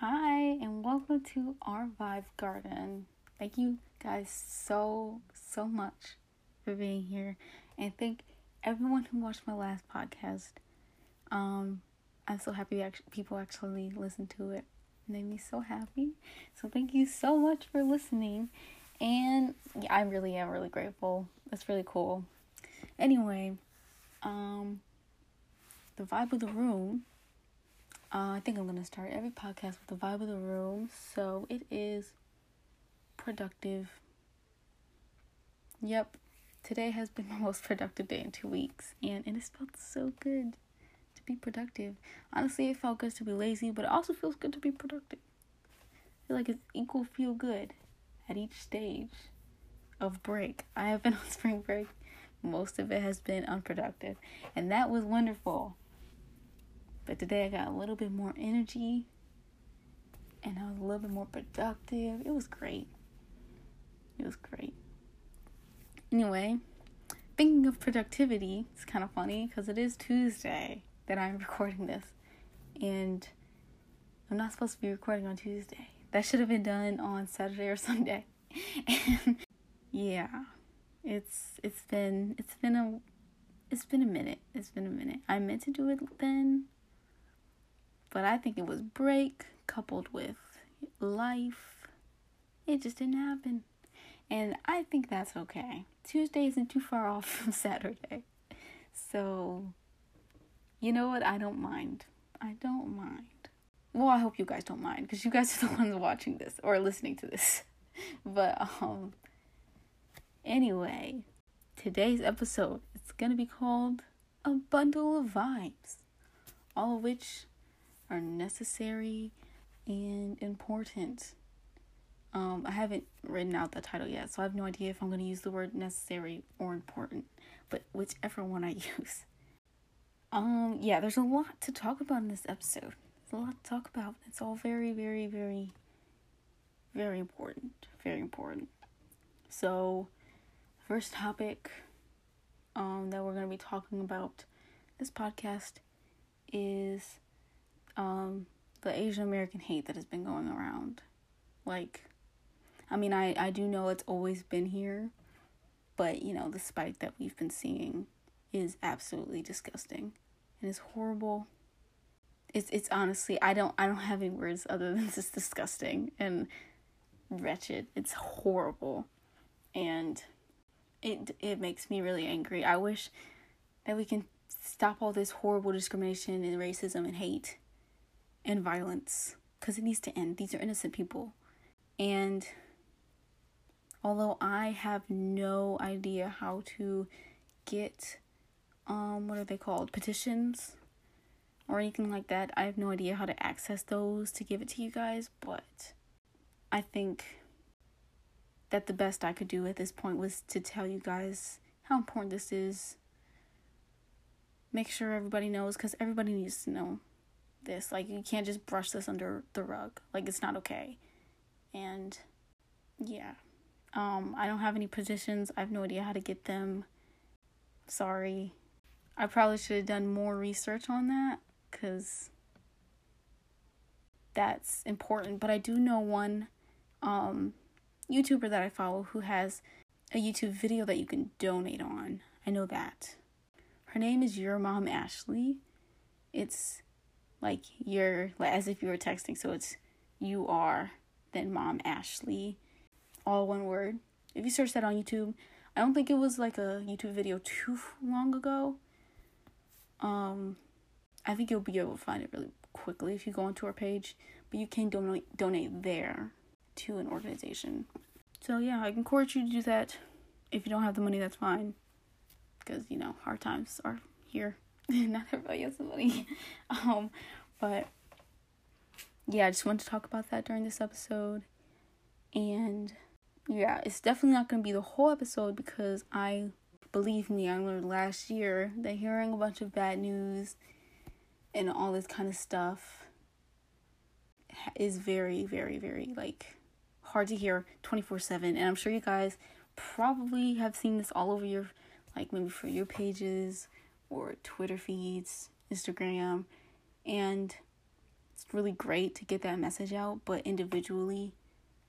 Hi, and welcome to our Vibe Garden. Thank you guys so, so much for being here. And thank everyone who watched my last podcast. Um, I'm so happy actually, people actually listened to it. It made me so happy. So thank you so much for listening. And yeah, I really am really grateful. That's really cool. Anyway, um, the vibe of the room uh, I think I'm to start every podcast with the vibe of the room. So it is productive. Yep, today has been my most productive day in two weeks, and it has felt so good to be productive. Honestly, it felt good to be lazy, but it also feels good to be productive. I feel like it's equal feel good at each stage of break. I have been on spring break. Most of it has been unproductive, and that was wonderful. But today I got a little bit more energy and I was a little bit more productive. It was great. It was great. Anyway, thinking of productivity, it's kind of funny because it is Tuesday that I'm recording this. And I'm not supposed to be recording on Tuesday. That should have been done on Saturday or Sunday. and yeah, it's it's been it's been a it's been a minute. It's been a minute. I meant to do it then, but I think it was break coupled with life. It just didn't happen. And I think that's okay. Tuesday isn't too far off from Saturday. So, you know what? I don't mind. I don't mind. Well, I hope you guys don't mind because you guys are the ones watching this or listening to this. But, um, anyway, today's episode is going to be called A Bundle of Vibes, all of which are necessary and important. Um, I haven't written out the title yet, so I have no idea if I'm going to use the word necessary or important, but whichever one I use. Um, yeah, there's a lot to talk about in this episode. There's a lot to talk about. It's all very, very, very, very important. Very important. So, first topic um, that we're going to be talking about this podcast is um, the Asian American hate that has been going around. Like, I mean, I, I do know it's always been here, but you know, the spike that we've been seeing is absolutely disgusting and it's horrible. It's it's honestly I don't I don't have any words other than just disgusting and wretched. It's horrible. And it it makes me really angry. I wish that we can stop all this horrible discrimination and racism and hate and violence because it needs to end. These are innocent people. And although I have no idea how to get um what are they called petitions or anything like that, I have no idea how to access those to give it to you guys, but I think that the best I could do at this point was to tell you guys how important this is. Make sure everybody knows because everybody needs to know this. Like, you can't just brush this under the rug. Like, it's not okay. And yeah. Um, I don't have any positions. I have no idea how to get them. Sorry. I probably should have done more research on that because that's important. But I do know one um, YouTuber that I follow who has a YouTube video that you can donate on. I know that. Her name is Your Mom Ashley. It's like you're like as if you were texting so it's you are then mom ashley all one word. If you search that on youtube i don't think it was like a youtube video too long ago. Um i think you'll be able to find it really quickly if you go onto our page but you can donate donate there to an organization. So yeah i encourage you to do that. If you don't have the money that's fine. Because you know hard times are here. Not everybody has the money. um, but yeah, I just wanted to talk about that during this episode. And yeah, it's definitely not going to be the whole episode because I believe me, I learned last year that hearing a bunch of bad news and all this kind of stuff is very, very, very like hard to hear 24 7. And I'm sure you guys probably have seen this all over your, like maybe for your pages or Twitter feeds, Instagram. And it's really great to get that message out, but individually,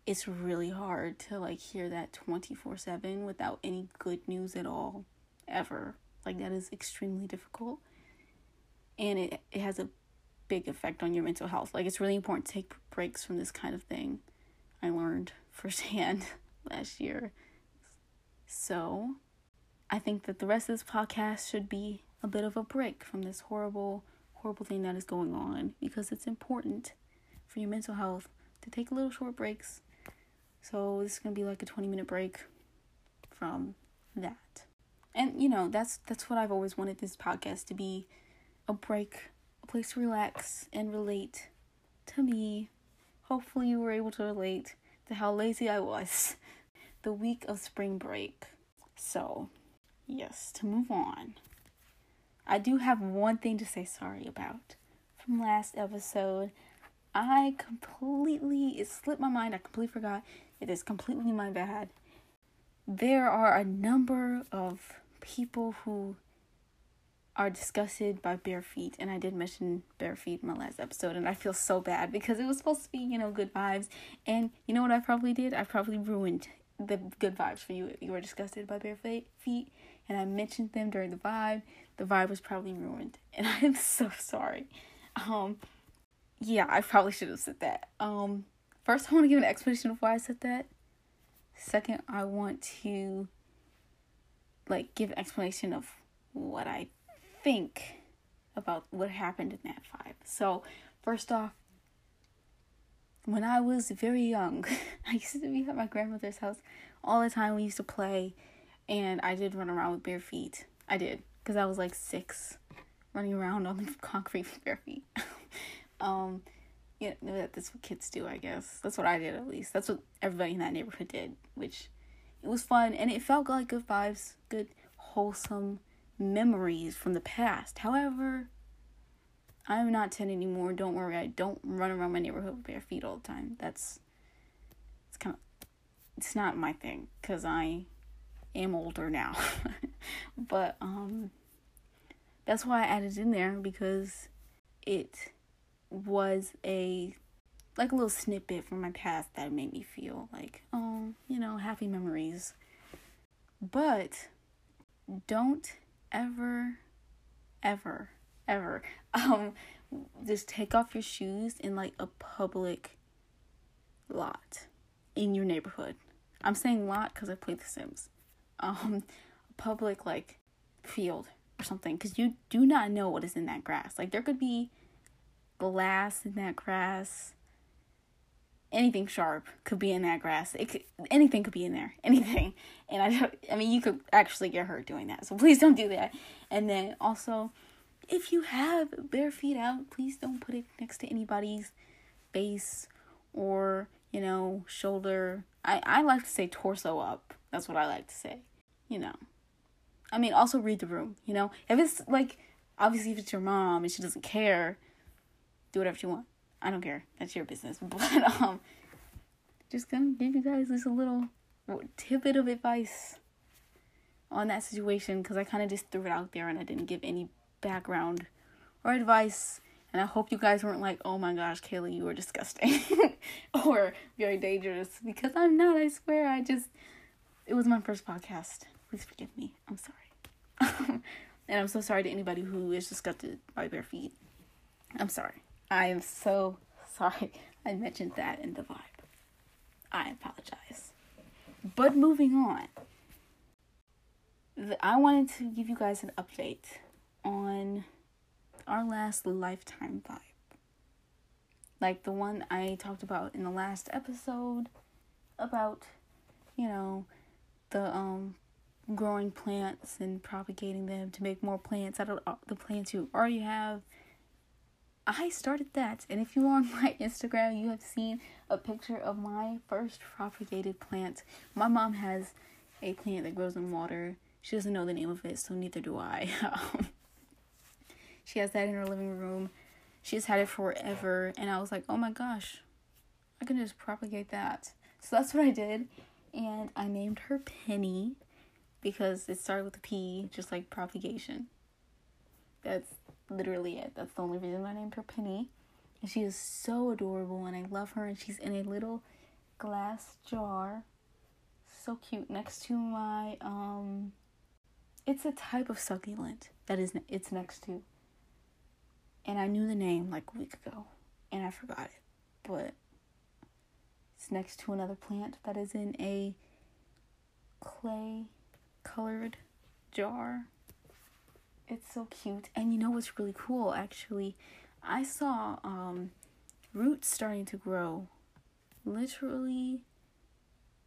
it's really hard to like hear that 24 7 without any good news at all ever. Like that is extremely difficult. And it, it has a big effect on your mental health. Like it's really important to take breaks from this kind of thing. I learned firsthand last year. So i think that the rest of this podcast should be a bit of a break from this horrible horrible thing that is going on because it's important for your mental health to take little short breaks so this is gonna be like a 20 minute break from that. And you know, that's that's what I've always wanted this podcast to be a break, a place to relax and relate to me. Hopefully you were able to relate to how lazy I was the week of spring break. So, yes, to move on. I do have one thing to say sorry about from last episode. I completely, it slipped my mind. I completely forgot it is completely my bad. There are a number of people who are disgusted by bare feet, and I did mention bare feet in my last episode, and I feel so bad because it was supposed to be, you know, good vibes. And you know what I probably did? I probably ruined the good vibes for you if you were disgusted by bare feet, and I mentioned them during the vibe. The vibe was probably ruined, and I am so sorry. Um, yeah, I probably should have said that. Um, First, I want to give an explanation of why I said that. Second, I want to like give an explanation of what I think about what happened in that five. So, first off, when I was very young, I used to be at my grandmother's house all the time. We used to play, and I did run around with bare feet. I did because I was like six, running around on the concrete with bare feet. um, yeah, know that that's what kids do, I guess. That's what I did at least. That's what everybody in that neighborhood did, which it was fun and it felt like good vibes, good wholesome memories from the past. However, I'm not 10 anymore. Don't worry. I don't run around my neighborhood with bare feet all the time. That's it's kind of it's not my thing cuz I am older now. but um that's why I added in there because it was a like a little snippet from my past that made me feel like, oh, you know, happy memories. But don't ever, ever, ever, um, just take off your shoes in like a public lot in your neighborhood. I'm saying lot because I play The Sims. Um, public like field or something because you do not know what is in that grass. Like there could be glass in that grass. Anything sharp could be in that grass. It could, anything could be in there. Anything. And I don't I mean you could actually get hurt doing that. So please don't do that. And then also if you have bare feet out, please don't put it next to anybody's face or, you know, shoulder. I, I like to say torso up. That's what I like to say. You know. I mean, also read the room, you know? If it's like, obviously, if it's your mom and she doesn't care, do whatever you want. I don't care. That's your business. But um, just gonna give you guys just a little tidbit of advice on that situation because I kind of just threw it out there and I didn't give any background or advice. And I hope you guys weren't like, oh my gosh, Kaylee, you are disgusting or very dangerous because I'm not, I swear. I just, it was my first podcast. Please forgive me. I'm sorry. and I'm so sorry to anybody who is disgusted by bare feet. I'm sorry. I am so sorry I mentioned that in the vibe. I apologize. But moving on, I wanted to give you guys an update on our last lifetime vibe. Like the one I talked about in the last episode about, you know, the um growing plants and propagating them to make more plants out of the plants you already have I started that. And if you're on my Instagram, you have seen a picture of my first propagated plant. My mom has a plant that grows in water. She doesn't know the name of it, so neither do I. Um, she has that in her living room. She's had it forever, and I was like, oh my gosh, I can just propagate that. So that's what I did, and I named her Penny because it started with a P, just like propagation. That's literally it. That's the only reason I named her Penny. And she is so adorable, and I love her, and she's in a little glass jar. So cute. Next to my, um, it's a type of succulent that is, it's next to. And I knew the name like a week ago, and I forgot it. But it's next to another plant that is in a clay colored jar. It's so cute. And you know what's really cool actually? I saw um, roots starting to grow literally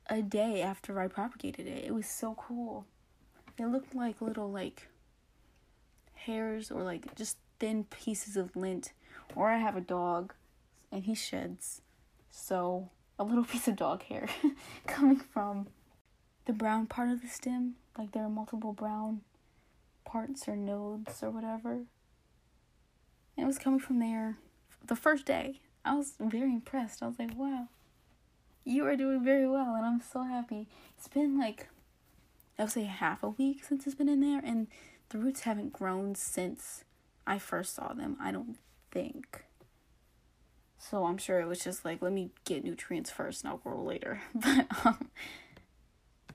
a day after I propagated it. It was so cool. They looked like little like hairs or like just thin pieces of lint. Or I have a dog and he sheds. So a little piece of dog hair coming from the brown part of the stem. Like there are multiple brown parts or nodes or whatever. And it was coming from there the first day. I was very impressed. I was like, wow, you are doing very well. And I'm so happy. It's been like, I would say half a week since it's been in there. And the roots haven't grown since I first saw them, I don't think. So I'm sure it was just like, let me get nutrients first and I'll grow later. But um,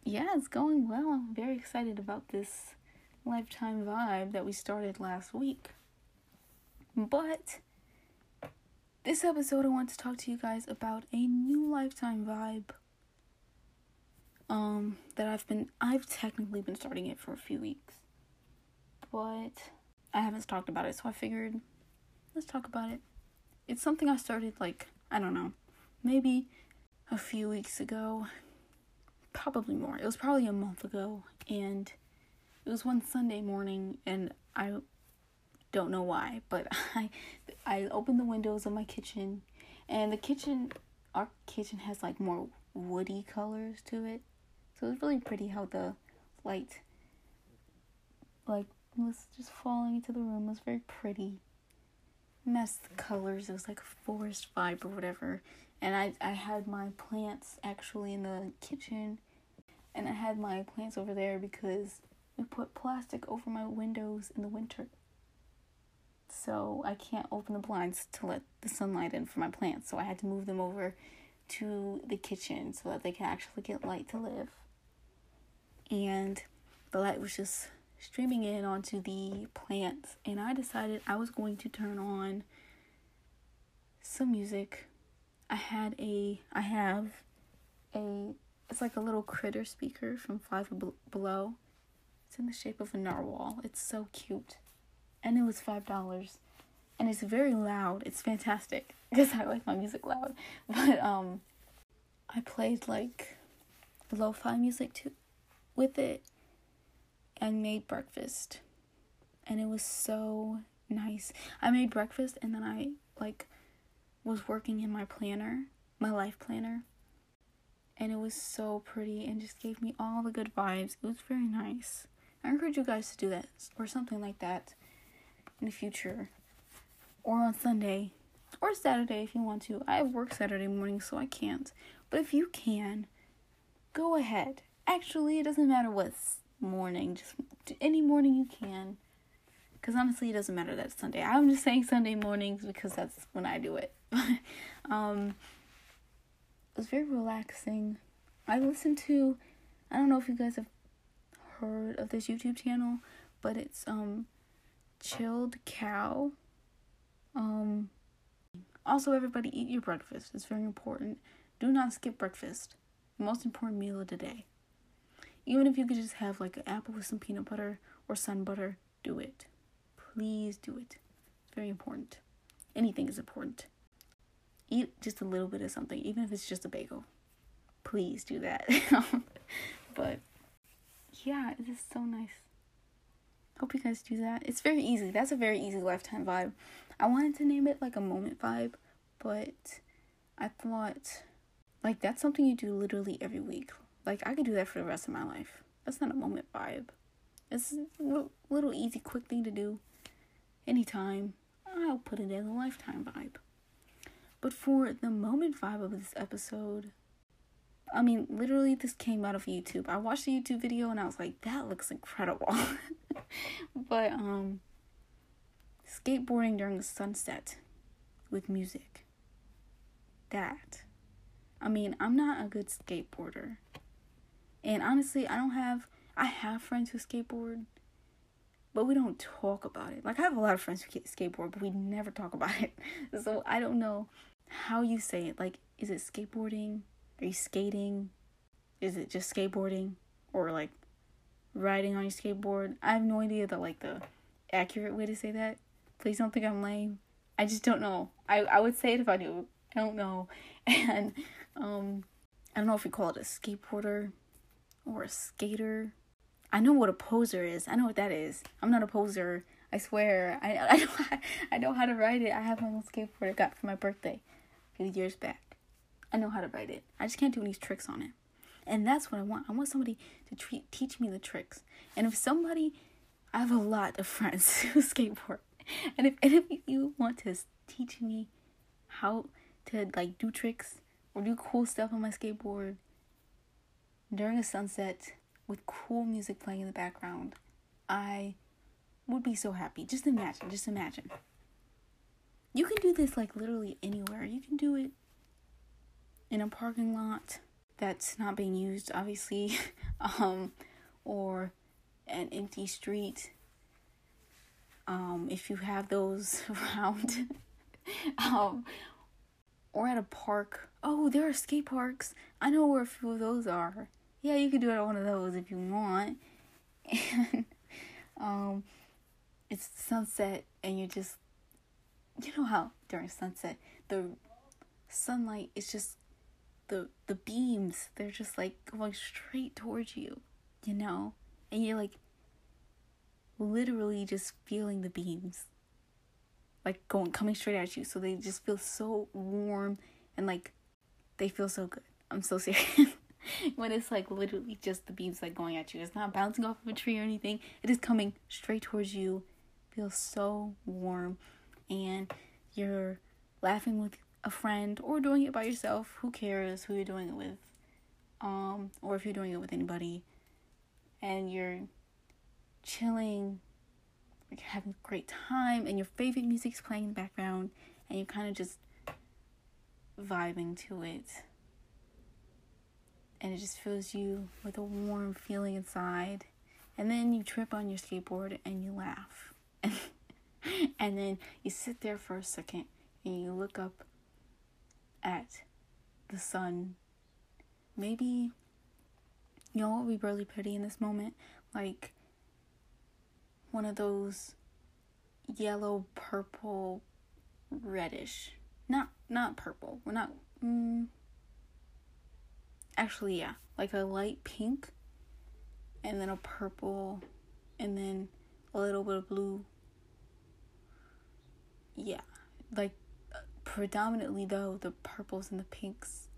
yeah, it's going well. I'm very excited about this lifetime vibe that we started last week. But this episode, I want to talk to you guys about a new lifetime vibe. Um, that I've been, I've technically been starting it for a few weeks, but I haven't talked about it, so I figured let's talk about it. It's something I started like, I don't know, maybe a few weeks ago, probably more. It was probably a month ago, and it was one Sunday morning, and I don't know why, but I I opened the windows of my kitchen, and the kitchen, our kitchen has like more woody colors to it, so it's really pretty how the light like was just falling into the room. It was very pretty. Messed colors. It was like a forest vibe or whatever. And I I had my plants actually in the kitchen, and I had my plants over there because we put plastic over my windows in the winter. So I can't open the blinds to let the sunlight in for my plants. So I had to move them over to the kitchen so that they can actually get light to live. And the light was just streaming in onto the plants. And I decided I was going to turn on some music. I had a, I have a, it's like a little critter speaker from Five Below it's in the shape of a narwhal. It's so cute. And it was $5. And it's very loud. It's fantastic because I like my music loud. But um I played like lo-fi music too with it and made breakfast. And it was so nice. I made breakfast and then I like was working in my planner, my life planner. And it was so pretty and just gave me all the good vibes. It was very nice. I encourage you guys to do that or something like that in the future or on Sunday or Saturday if you want to. I have work Saturday morning, so I can't. But if you can, go ahead. Actually, it doesn't matter what morning, just any morning you can. Because honestly, it doesn't matter that Sunday. I'm just saying Sunday mornings because that's when I do it. um, it was very relaxing. I listened to, I don't know if you guys have heard of this YouTube channel, but it's um chilled cow. Um also everybody eat your breakfast. It's very important. Do not skip breakfast. Most important meal of the day. Even if you could just have like an apple with some peanut butter or sun butter, do it. Please do it. It's very important. Anything is important. Eat just a little bit of something, even if it's just a bagel. Please do that. but yeah, it is so nice. Hope you guys do that. It's very easy. That's a very easy lifetime vibe. I wanted to name it like a moment vibe, but I thought like that's something you do literally every week. Like I could do that for the rest of my life. That's not a moment vibe. It's a little easy, quick thing to do. Anytime. I'll put it in a lifetime vibe. But for the moment vibe of this episode, I mean, literally, this came out of YouTube. I watched the YouTube video and I was like, that looks incredible. but, um, skateboarding during the sunset with music. That. I mean, I'm not a good skateboarder. And honestly, I don't have, I have friends who skateboard, but we don't talk about it. Like, I have a lot of friends who skateboard, but we never talk about it. So I don't know how you say it. Like, is it skateboarding? Are you skating? Is it just skateboarding? Or like riding on your skateboard? I have no idea the like the accurate way to say that. Please don't think I'm lame. I just don't know. I, I would say it if I knew. I don't know. And um I don't know if you call it a skateboarder or a skater. I know what a poser is. I know what that is. I'm not a poser. I swear. I I know I know how to ride it. I have my own skateboard I got for my birthday a few years back. I know how to write it. I just can't do any tricks on it. And that's what I want. I want somebody to treat, teach me the tricks. And if somebody, I have a lot of friends who skateboard. And if any of you want to teach me how to like do tricks or do cool stuff on my skateboard during a sunset with cool music playing in the background, I would be so happy. Just imagine, just imagine. You can do this like literally anywhere. You can do it in a parking lot that's not being used, obviously, um, or an empty street. Um, if you have those around, um, or at a park. Oh, there are skate parks. I know where a few of those are. Yeah, you can do it at one of those if you want. And um, it's sunset, and you're just, you know how during sunset the sunlight is just the the beams they're just like going straight towards you you know? And you're like literally just feeling the beams like going coming straight at you. So they just feel so warm and like they feel so good. I'm so serious. When it's like literally just the beams like going at you. It's not bouncing off of a tree or anything. It is coming straight towards you. Feels so warm. And you're laughing with a friend or doing it by yourself. Who cares who you're doing it with? Um, or if you're doing it with anybody and you're chilling, like having a great time, and your favorite music's playing in the background, and you're kind of just vibing to it. And it just fills you with a warm feeling inside. And then you trip on your skateboard and you laugh. and then you sit there for a second and you look up at the sun. Maybe, you know what would be really pretty in this moment? Like one of those yellow, purple, reddish. Not not purple. We're not. Mm, actually, yeah, like a light pink, and then a purple, and then a little bit of blue. Yeah, like predominantly though the purples and the pinks.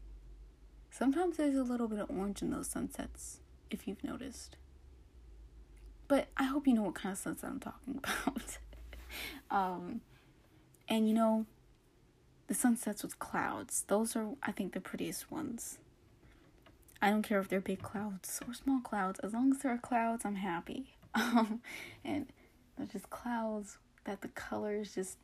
Sometimes there's a little bit of orange in those sunsets, if you've noticed. But I hope you know what kind of sunset I'm talking about. um, and you know, the sunsets with clouds, those are, I think, the prettiest ones. I don't care if they're big clouds or small clouds. As long as there are clouds, I'm happy. Um, and they're just clouds that the colors just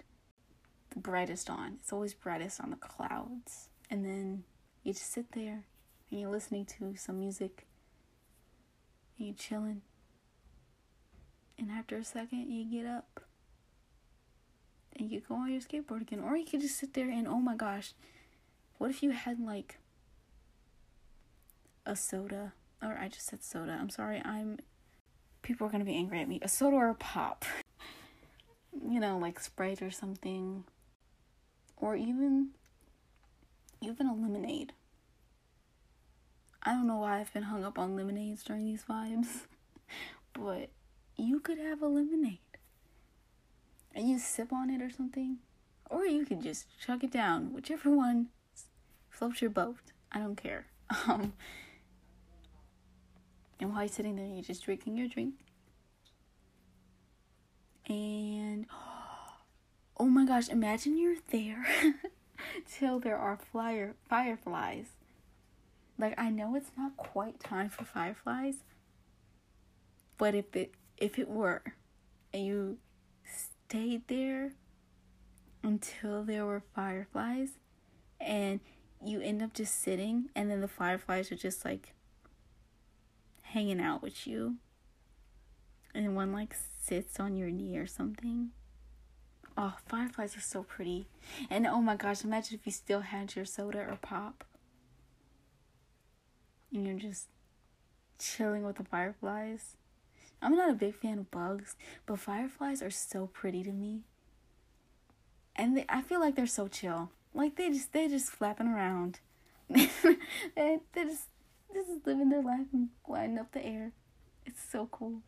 brightest on. It's always brightest on the clouds. And then you just sit there and you're listening to some music and you're chilling. And after a second, you get up and you go on your skateboard again. Or you could just sit there and, oh my gosh, what if you had like a soda? Or I just said soda. I'm sorry, I'm. People are gonna be angry at me. A soda or a pop. you know, like Sprite or something or even even a lemonade. I don't know why I've been hung up on lemonades during these vibes, but you could have a lemonade and you sip on it or something, or you could just chuck it down, whichever one floats your boat. I don't care. Um, and while you're sitting there, you're just drinking your drink, And oh my gosh, imagine you're there till there are flyer fireflies. Like I know it's not quite time for fireflies, but if it if it were and you stayed there until there were fireflies and you end up just sitting and then the fireflies are just like hanging out with you and one like sits on your knee or something oh fireflies are so pretty and oh my gosh imagine if you still had your soda or pop and you're just chilling with the fireflies i'm not a big fan of bugs but fireflies are so pretty to me and they, i feel like they're so chill like they just they just flapping around. they they just just living their life and gliding up the air. It's so cool.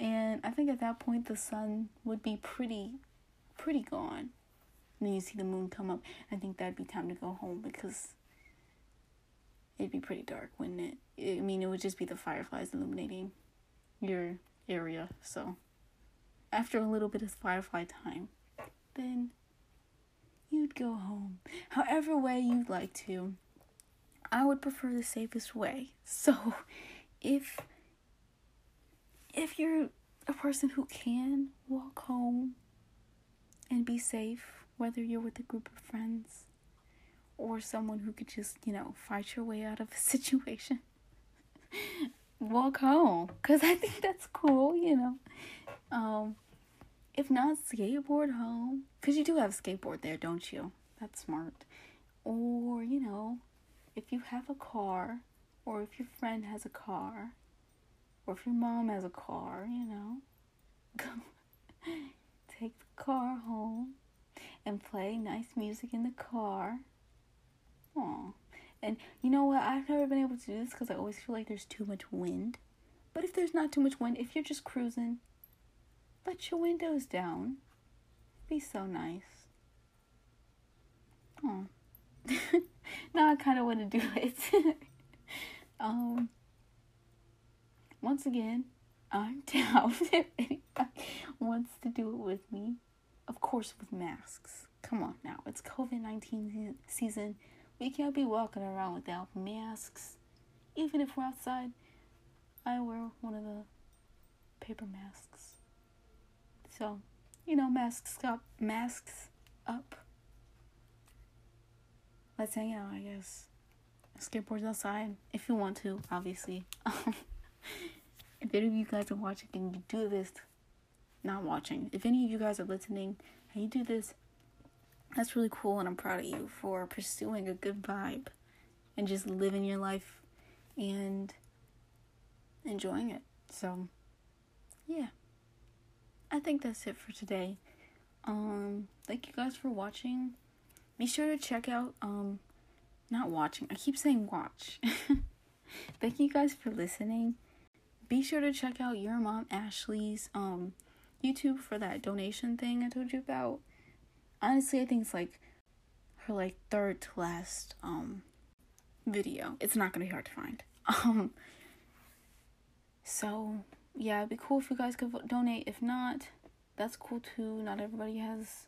And I think at that point the sun would be pretty pretty gone. And then you see the moon come up. I think that'd be time to go home because it'd be pretty dark, wouldn't it? I mean, it would just be the fireflies illuminating your area. So after a little bit of firefly time, then you'd go home. However way you'd like to. I would prefer the safest way. So, if if you're a person who can walk home and be safe, whether you're with a group of friends or someone who could just, you know, fight your way out of a situation, walk home. Cuz I think that's cool, you know. Um if not skateboard home. Because you do have a skateboard there don't you? That's smart. Or you know if you have a car or if your friend has a car or if your mom has a car you know go take the car home and play nice music in the car Aww. and you know what i've never been able to do this because i always feel like there's too much wind but if there's not too much wind if you're just cruising let your windows down. Be so nice. Oh. now I kind of want to do it. um. Once again, I'm down if anybody wants to do it with me. Of course, with masks. Come on now, it's COVID 19 season. We can't be walking around without masks. Even if we're outside, I wear one of the paper masks. So, you know, masks up, masks up. Let's hang out, I guess. Skateboards outside, if you want to, obviously. if any of you guys are watching and you do this, not watching, if any of you guys are listening and you do this, that's really cool, and I'm proud of you for pursuing a good vibe and just living your life and enjoying it. So, yeah. I think that's it for today. Um, thank you guys for watching. Be sure to check out um not watching. I keep saying watch. thank you guys for listening. Be sure to check out your mom Ashley's um YouTube for that donation thing I told you about. Honestly, I think it's like her like third to last um video. It's not gonna be hard to find. Um so yeah, it'd be cool if you guys could donate. If not, that's cool too. Not everybody has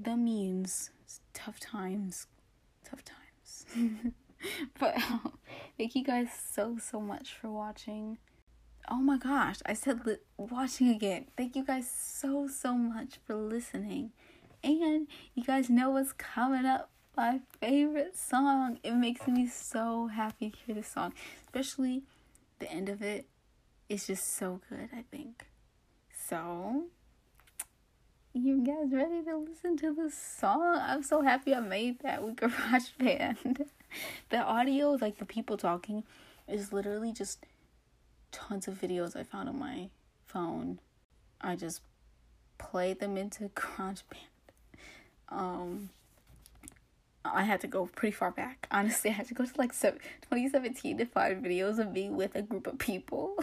the means. It's tough times. Tough times. but um, thank you guys so, so much for watching. Oh my gosh, I said li- watching again. Thank you guys so, so much for listening. And you guys know what's coming up. My favorite song. It makes me so happy to hear this song, especially the end of it it's just so good, I think. So, you guys ready to listen to this song? I'm so happy I made that with GarageBand. the audio, like the people talking, is literally just tons of videos I found on my phone. I just played them into GarageBand. Um, I had to go pretty far back. Honestly, I had to go to like 2017 to find videos of me with a group of people.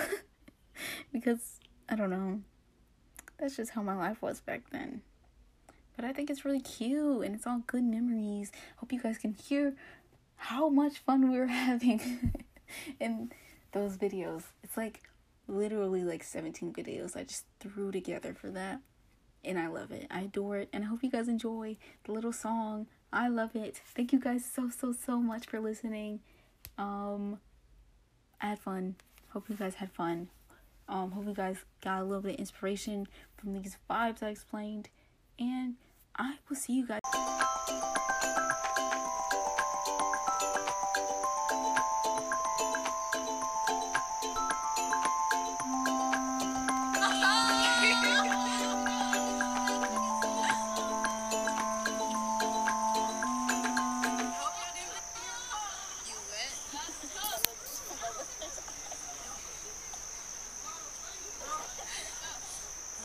because I don't know. That's just how my life was back then. But I think it's really cute and it's all good memories. Hope you guys can hear how much fun we were having in those videos. It's like literally like 17 videos I just threw together for that. And I love it. I adore it. And I hope you guys enjoy the little song. I love it. Thank you guys so, so, so much for listening. Um, I had fun. Hope you guys had fun. Um, hope you guys got a little bit of inspiration from these vibes I explained. And I will see you guys.